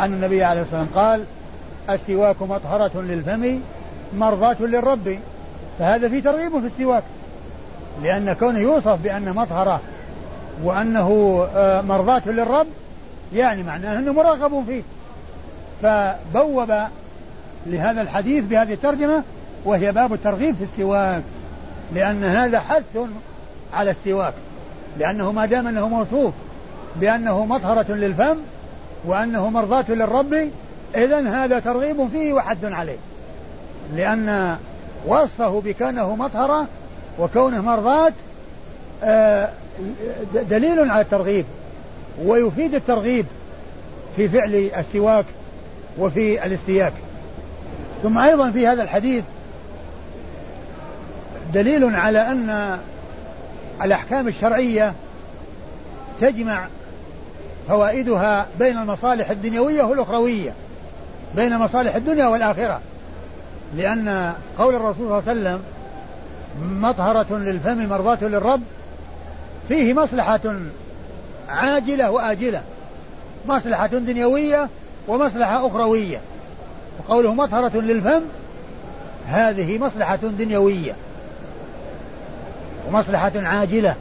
أن النبي عليه الصلاة والسلام قال السواك مطهرة للفم مرضاة للرب. فهذا في ترغيب في السواك لأن كونه يوصف بأن مطهرة وأنه آه، مرضاة للرب يعني معناه أنه مرغب فيه. فبوب لهذا الحديث بهذه الترجمة وهي باب الترغيب في السواك لأن هذا حث على السواك. لأنه ما دام أنه موصوف بأنه مطهرة للفم وأنه مرضاة للرب إذا هذا ترغيب فيه وحد عليه. لأن وصفه بكونه مطهرة وكونه مرضاة آه، دليل على الترغيب ويفيد الترغيب في فعل السواك وفي الاستياك. ثم أيضا في هذا الحديث دليل على أن الأحكام الشرعية تجمع فوائدها بين المصالح الدنيوية والأخروية بين مصالح الدنيا والآخرة. لأن قول الرسول صلى الله عليه وسلم مطهرة للفم مرضاة للرب فيه مصلحة عاجلة وآجلة. مصلحة دنيوية ومصلحة أخروية. وقوله مطهرة للفم هذه مصلحة دنيوية. ومصلحة عاجلة.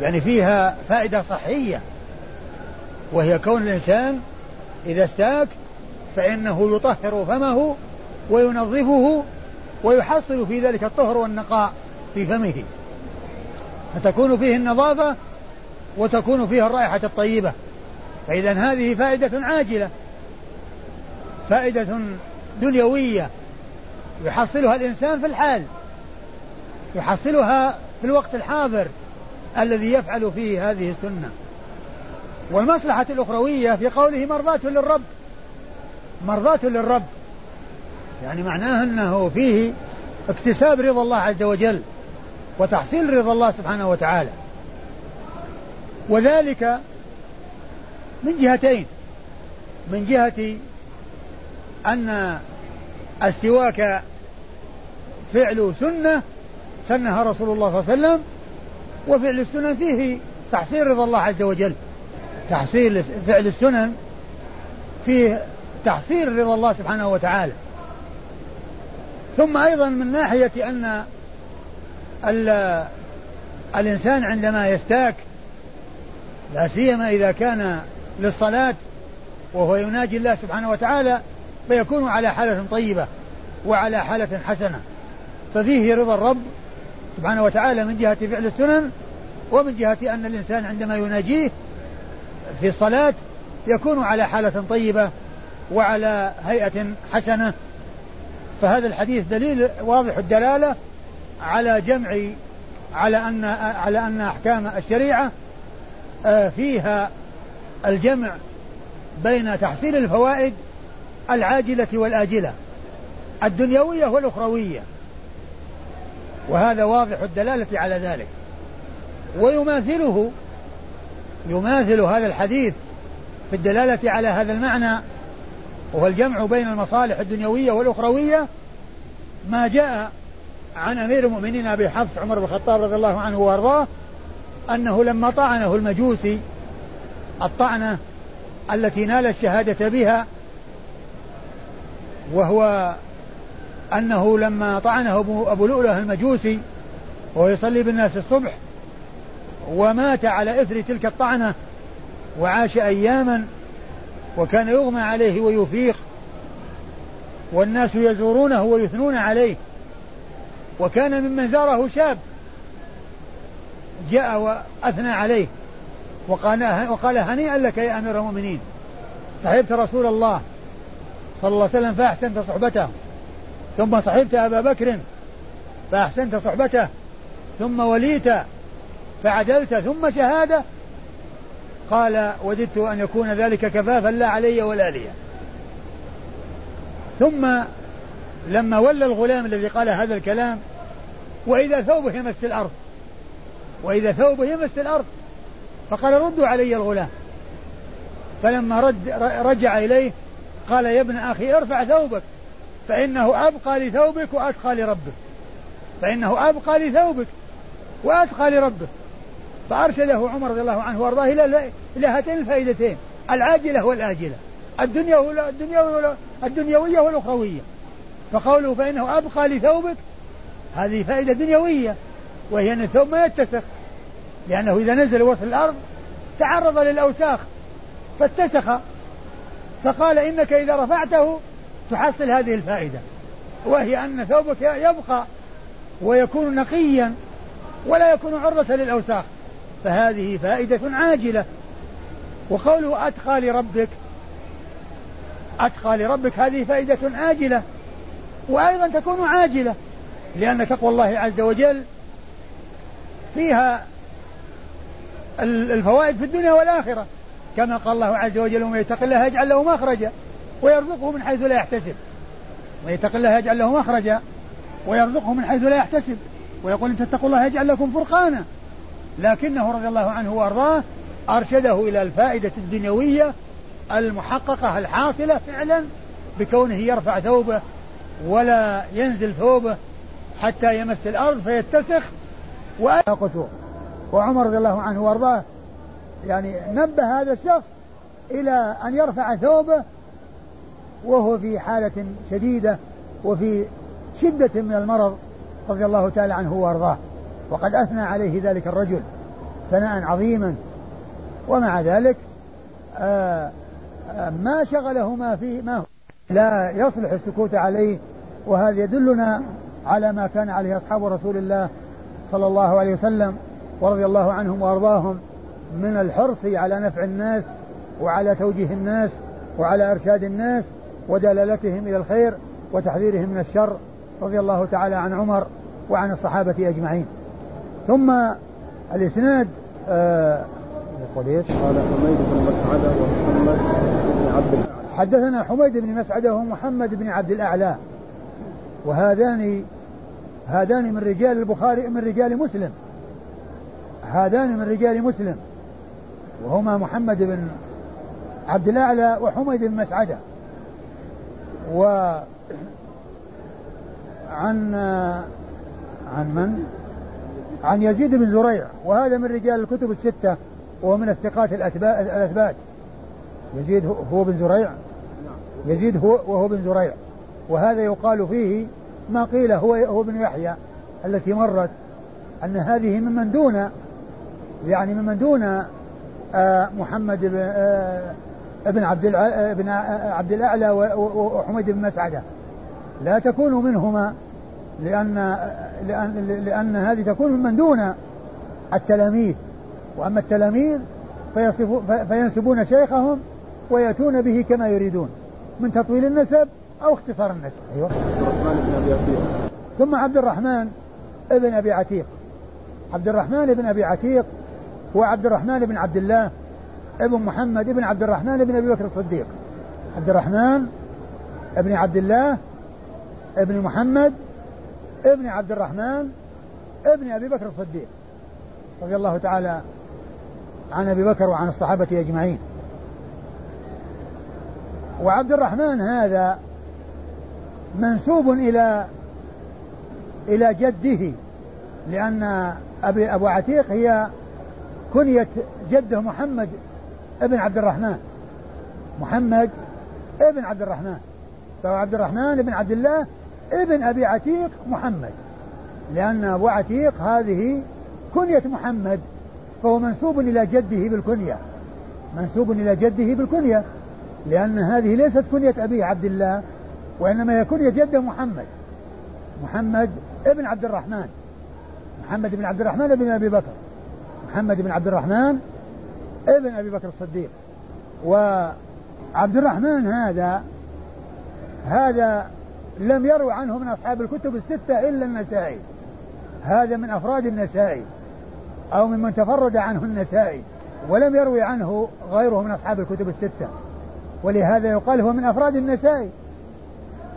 يعني فيها فائدة صحية. وهي كون الإنسان إذا استاك فإنه يطهر فمه وينظفه ويحصل في ذلك الطهر والنقاء في فمه. فتكون فيه النظافة وتكون فيه الرائحة الطيبة. فإذا هذه فائدة عاجلة. فائدة دنيوية يحصلها الإنسان في الحال. يحصلها في الوقت الحاضر الذي يفعل فيه هذه السنة. والمصلحة الأخروية في قوله مرضاة للرب. مرضاة للرب. يعني معناه أنه فيه اكتساب رضا الله عز وجل وتحصيل رضا الله سبحانه وتعالى. وذلك من جهتين. من جهة أن السواك فعل سنة سنها رسول الله صلى الله عليه وسلم وفعل السنن فيه تحصيل رضا الله عز وجل. تحصيل فعل السنن فيه تحصيل رضا الله سبحانه وتعالى. ثم أيضا من ناحية أن الإنسان عندما يستاك لا سيما إذا كان للصلاة وهو يناجي الله سبحانه وتعالى فيكون على حالة طيبة وعلى حالة حسنة. ففيه رضا الرب سبحانه وتعالى من جهة فعل السنن ومن جهة أن الإنسان عندما يناجيه في الصلاة يكون على حالة طيبة وعلى هيئة حسنة. فهذا الحديث دليل واضح الدلالة على جمع على أن على أن أحكام الشريعة آه، فيها الجمع بين تحصيل الفوائد العاجلة والآجلة الدنيوية والأخروية. وهذا واضح الدلالة على ذلك. ويماثله يماثل هذا الحديث في الدلالة على هذا المعنى وهو الجمع بين المصالح الدنيوية والأخروية ما جاء عن أمير المؤمنين أبي حفص عمر بن الخطاب رضي الله عنه وأرضاه أنه لما طعنه المجوسي الطعنة التي نال الشهادة بها وهو أنه لما طعنه أبو لؤلؤة المجوسي وهو يصلي بالناس الصبح ومات على إثر تلك الطعنة وعاش أياما وكان يغمى عليه ويفيق والناس يزورونه ويثنون عليه وكان ممن زاره شاب جاء وأثنى عليه وقال, وقال هنيئا لك يا أمير المؤمنين صحبت رسول الله صلى الله عليه وسلم فأحسنت صحبته. ثم صحبت أبا بكر فأحسنت صحبته ثم وليت فعدلت ثم شهادة. قال وددت أن يكون ذلك كفافا لا علي ولا لي. ثم لما ولى الغلام الذي قال هذا الكلام وإذا ثوبه يمس الأرض وإذا ثوبه يمس الأرض فقال ردوا علي الغلام. فلما رد رجع إليه قال يا ابن أخي ارفع ثوبك. فإنه أبقى لثوبك وأتقى لربك. فإنه أبقى لثوبك وأتقى لربك. فأرشده عمر رضي الله عنه وأرضاه إلى إلى هاتين الفائدتين العاجلة والآجلة. الدنيا الدنيا الدنيوية والأخروية. فقوله فإنه أبقى لثوبك هذه فائدة دنيوية وهي أن الثوب ما يتسخ. لأنه إذا نزل وسط الأرض تعرض للأوساخ فاتسخ. فقال إنك إذا رفعته تحصل هذه الفائدة وهي أن ثوبك يبقى ويكون نقيا ولا يكون عرضة للأوساخ. فهذه فائدة عاجلة. وقوله أتقى لربك أتقى لربك هذه فائدة عاجلة. وأيضا تكون عاجلة لأن تقوى الله عز وجل فيها الفوائد في الدنيا والآخرة. كما قال الله عز وجل ومن يتق الله يجعل له مخرجا. ويرزقه من حيث لا يحتسب. ومن يتق الله يجعل له مخرجا ويرزقه من حيث لا يحتسب. ويقول إن تتقوا الله يجعل لكم فرقانا. لكنه رضي الله عنه وأرضاه أرشده إلى الفائدة الدنيوية المحققة الحاصلة فعلا بكونه يرفع ثوبه ولا ينزل ثوبه حتى يمس الأرض فيتسخ. وقصور وعمر رضي الله عنه وأرضاه يعني نبه هذا الشخص إلى أن يرفع ثوبه وهو في حالة شديدة وفي شدة من المرض رضي الله تعالى عنه وأرضاه. وقد أثنى عليه ذلك الرجل ثناء عظيما. ومع ذلك آآ آآ ما شغله ما فيه ما هو لا يصلح السكوت عليه. وهذا يدلنا على ما كان عليه أصحاب رسول الله صلى الله عليه وسلم ورضي الله عنهم وأرضاهم من الحرص على نفع الناس وعلى توجيه الناس وعلى إرشاد الناس ودلالتهم إلى الخير وتحذيرهم من الشر رضي الله تعالى عن عمر وعن الصحابة أجمعين. ثم الإسناد آه يقول إيش؟ قال حميد بن مسعدة ومحمد بن عبد حدثنا حميد بن مسعدة ومحمد بن عبد الأعلى. وهذان هذان من رجال البخاري من رجال مسلم. هذان من رجال مسلم. وهما محمد بن عبد الأعلى وحميد بن مسعدة. و عن عن من؟ عن يزيد بن زريع وهذا من رجال الكتب الستة وهو من الثقات الأثبات. يزيد هو بن زريع؟ يزيد هو وهو بن زريع. وهذا يقال فيه ما قيل هو هو بن يحيى التي مرت أن هذه ممن دون يعني ممن دون آه، محمد بن آه، ابن عبد ابن عبد الأعلى وحميد بن مسعدة. لا تكون منهما لأن لأن لأن هذه تكون ممن دون التلاميذ. وأما التلاميذ فينسبون شيخهم ويأتون به كما يريدون من تطويل النسب أو اختصار النسب. أيوه. ثم عبد الرحمن ابن أبي عتيق. عبد الرحمن بن أبي عتيق هو عبد الرحمن بن عبد الله. ابن محمد ابن عبد الرحمن بن ابي بكر الصديق. عبد الرحمن ابن عبد الله ابن محمد ابن عبد الرحمن ابن ابي بكر الصديق. رضي الله تعالى عن ابي بكر وعن الصحابة أجمعين. وعبد الرحمن هذا منسوب إلى إلى جده لأن أبي أبو عتيق هي كنية جده محمد ابن عبد الرحمن. محمد ابن عبد الرحمن. فهو عبد الرحمن ابن عبد الله ابن أبي عتيق محمد. لأن أبو عتيق هذه كنية محمد. فهو منسوب إلى جده بالكنية. منسوب إلى جده بالكنية. لأن هذه ليست كنية أبيه عبد الله وإنما هي كنية جده محمد. محمد ابن عبد الرحمن. محمد بن عبد الرحمن بن أبي بكر. محمد بن عبد الرحمن ابن أبي بكر الصديق. وعبد الرحمن هذا هذا لم يروي عنه من أصحاب الكتب الستة إلا النسائي. هذا من أفراد النسائي أو ممن تفرد عنه النسائي ولم يروي عنه غيره من أصحاب الكتب الستة. ولهذا يقال هو من أفراد النسائي.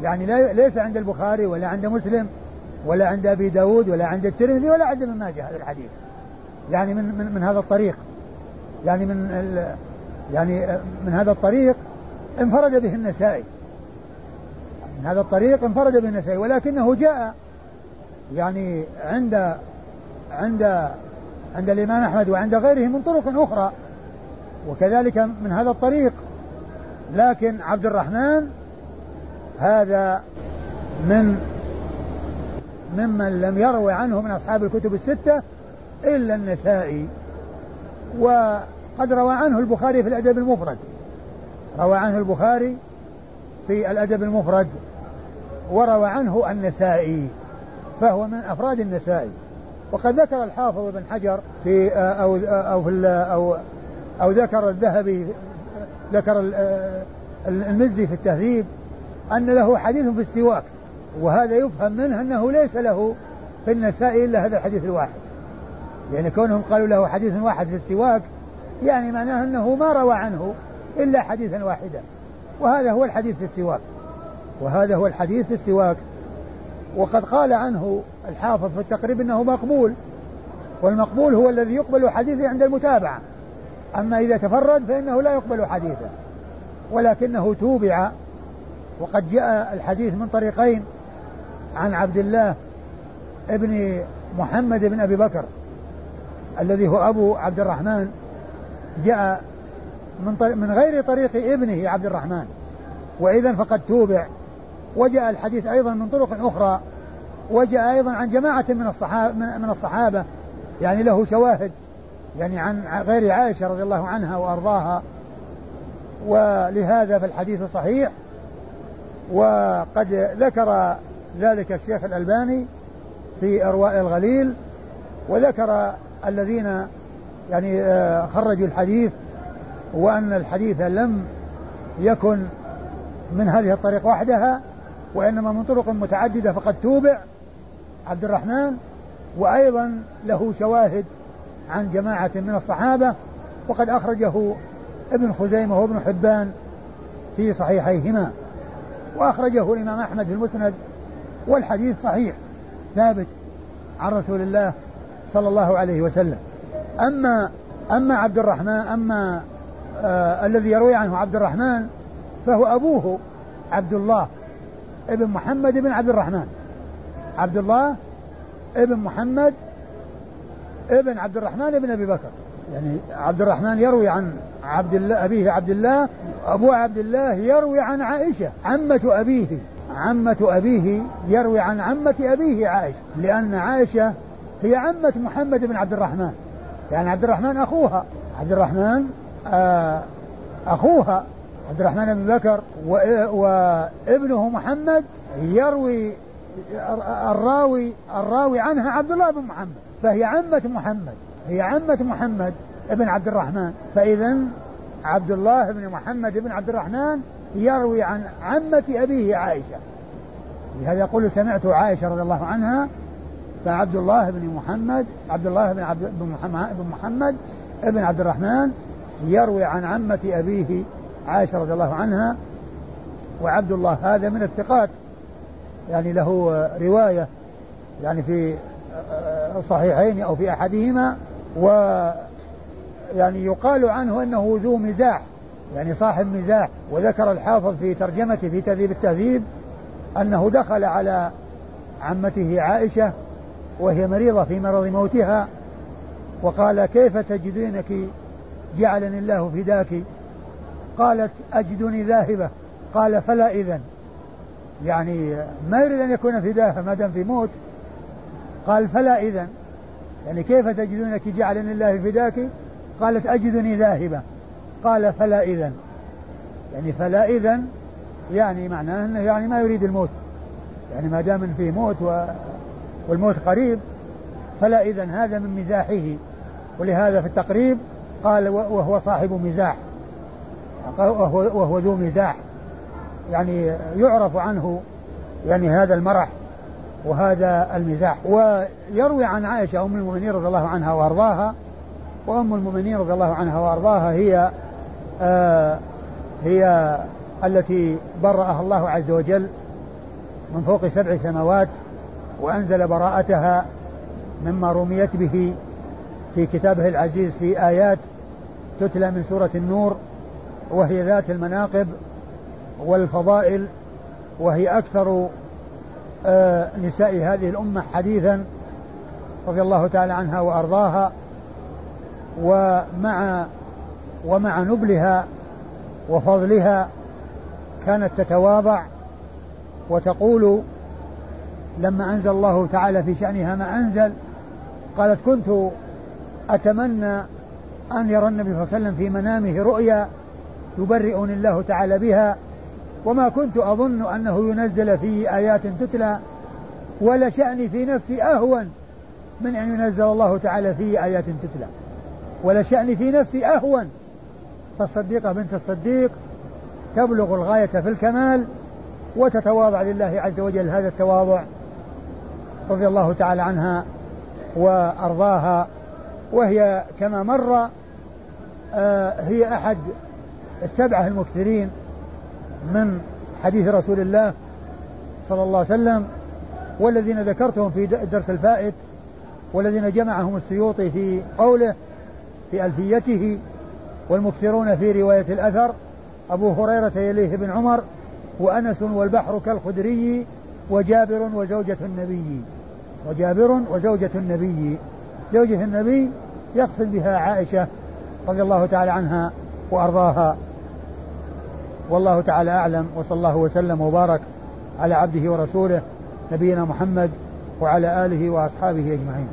يعني لا ليس عند البخاري ولا عند مسلم ولا عند أبي داود ولا عند الترمذي ولا عند ابن ماجه هذا الحديث. يعني من, من, من هذا الطريق. يعني من يعني من هذا الطريق انفرد به النسائي. من هذا الطريق انفرد به النسائي ولكنه جاء يعني عند عند عند الإمام أحمد وعند غيره من طرق أخرى. وكذلك من هذا الطريق لكن عبد الرحمن هذا من ممن لم يروي عنه من أصحاب الكتب الستة إلا النسائي. وقد روى عنه البخاري في الأدب المفرد. روى عنه البخاري في الأدب المفرد وروى عنه النسائي فهو من أفراد النسائي. وقد ذكر الحافظ ابن حجر في أو أو في أو أو ذكر الذهبي ذكر المزي في التهذيب أن له حديث في السواك وهذا يفهم منه أنه ليس له في النسائي إلا هذا الحديث الواحد. يعني كونهم قالوا له حديث واحد في السواك يعني معناه أنه ما روى عنه إلا حديثا واحدا. وهذا هو الحديث في السواك. وهذا هو الحديث في السواك. وقد قال عنه الحافظ في التقريب إنه مقبول. والمقبول هو الذي يقبل حديثه عند المتابعة. أما إذا تفرد فإنه لا يقبل حديثه. ولكنه توبع. وقد جاء الحديث من طريقين. عن عبد الله ابن محمد بن أبي بكر الذي هو أبو عبد الرحمن. جاء من من غير طريق ابنه عبد الرحمن. واذا فقد توبع. وجاء الحديث أيضا من طرق أخرى. وجاء أيضا عن جماعة من الصحابه من الصحابة. يعني له شواهد. يعني عن غير عائشة رضي الله عنها وأرضاها. ولهذا فالحديث صحيح. وقد ذكر ذلك الشيخ الألباني في إرواء الغليل. وذكر الذين يعني آه، خرجوا الحديث وأن الحديث لم يكن من هذه الطريق وحدها وإنما من طرق متعددة فقد توبع عبد الرحمن وأيضا له شواهد عن جماعة من الصحابة وقد أخرجه ابن خزيمة وابن حبان في صحيحيهما وأخرجه الإمام أحمد في المسند والحديث صحيح ثابت عن رسول الله صلى الله عليه وسلم. أما أما عبد الرحمن أما آه الذي يروي عنه عبد الرحمن فهو أبوه عبد الله ابن محمد بن عبد الرحمن. عبد الله ابن محمد ابن عبد الرحمن بن أبي بكر. يعني عبد الرحمن يروي عن عبد الله أبيه عبد الله أبو عبد الله يروي عن عائشة. عمة أبيه عمة أبيه يروي عن عمة أبيه عائشة لأن عائشة هي عمة محمد بن عبد الرحمن. يعني عبد الرحمن أخوها. عبد الرحمن آه أخوها. عبد الرحمن بن بكر وابنه محمد يروي الراوي الراوي عنها عبد الله بن محمد. فهي عمة محمد. هي عمة محمد ابن عبد الرحمن. فإذا عبد الله بن محمد بن عبد الرحمن يروي عن عمة أبيه عائشة. لهذا يقول سمعت عائشة رضي الله عنها فعبد الله بن محمد عبد الله بن عبد بن محمد, بن عبد الرحمن يروي عن عمة أبيه عائشة رضي الله عنها وعبد الله هذا من الثقات. يعني له رواية يعني في الصحيحين أو في أحدهما و يعني يقال عنه أنه ذو مزاح يعني صاحب مزاح. وذكر الحافظ في ترجمته في تهذيب التهذيب أنه دخل على عمته عائشة وهي مريضة في مرض موتها وقال كيف تجدينك؟ جعلني الله فداك. قالت أجدني ذاهبة. قال فلا إذن. يعني ما يريد أن يكون فداها ما دام في موت. قال فلا إذن. يعني كيف تجدونك؟ جعلني الله فداك. قالت أجدني ذاهبة. قال فلا إذن. يعني فلا إذن يعني معناه أنه يعني ما يريد الموت. يعني ما دام فيه موت و والموت قريب فلا إذن هذا من مزاحه. ولهذا في التقريب قال وهو صاحب مزاح. وهو, وهو ذو مزاح. يعني يعرف عنه يعني هذا المرح وهذا المزاح. ويروي عن عائشة أم المؤمنين رضي الله عنها وأرضاها. وأم المؤمنين رضي الله عنها وأرضاها هي آه هي التي برأها الله عز وجل من فوق سبع سماوات. وأنزل براءتها مما رميت به في كتابه العزيز في آيات تتلى من سورة النور وهي ذات المناقب والفضائل وهي أكثر آه، نساء هذه الأمة حديثا رضي الله تعالى عنها وأرضاها. ومع ومع نبلها وفضلها كانت تتواضع وتقول لما أنزل الله تعالى في شأنها ما أنزل قالت كنت أتمنى أن يرى النبي صلى الله عليه وسلم في منامه رؤيا يبرئني الله تعالى بها وما كنت أظن أنه ينزل فيه آيات تتلى ولا شأني في نفسي أهون من أن ينزل الله تعالى فيه آيات تتلى. ولا شأني في نفسي أهون. فالصديقة بنت الصديق تبلغ الغاية في الكمال وتتواضع لله عز وجل. هذا التواضع رضي الله تعالى عنها وأرضاها وهي كما مر آه هي أحد السبعة المكثرين من حديث رسول الله صلى الله عليه وسلم والذين ذكرتهم في الدرس الفائت والذين جمعهم السيوطي في قوله في ألفيته والمكثرون في رواية الأثر أبو هريرة يليه بن عمر وأنس والبحر كالخدري وجابر وزوجة النبي. وجابر وزوجة النبي. زوجة النبي يقصد بها عائشة رضي الله تعالى عنها وأرضاها. والله تعالى أعلم وصلى الله وسلم وبارك على عبده ورسوله نبينا محمد وعلى آله وأصحابه أجمعين.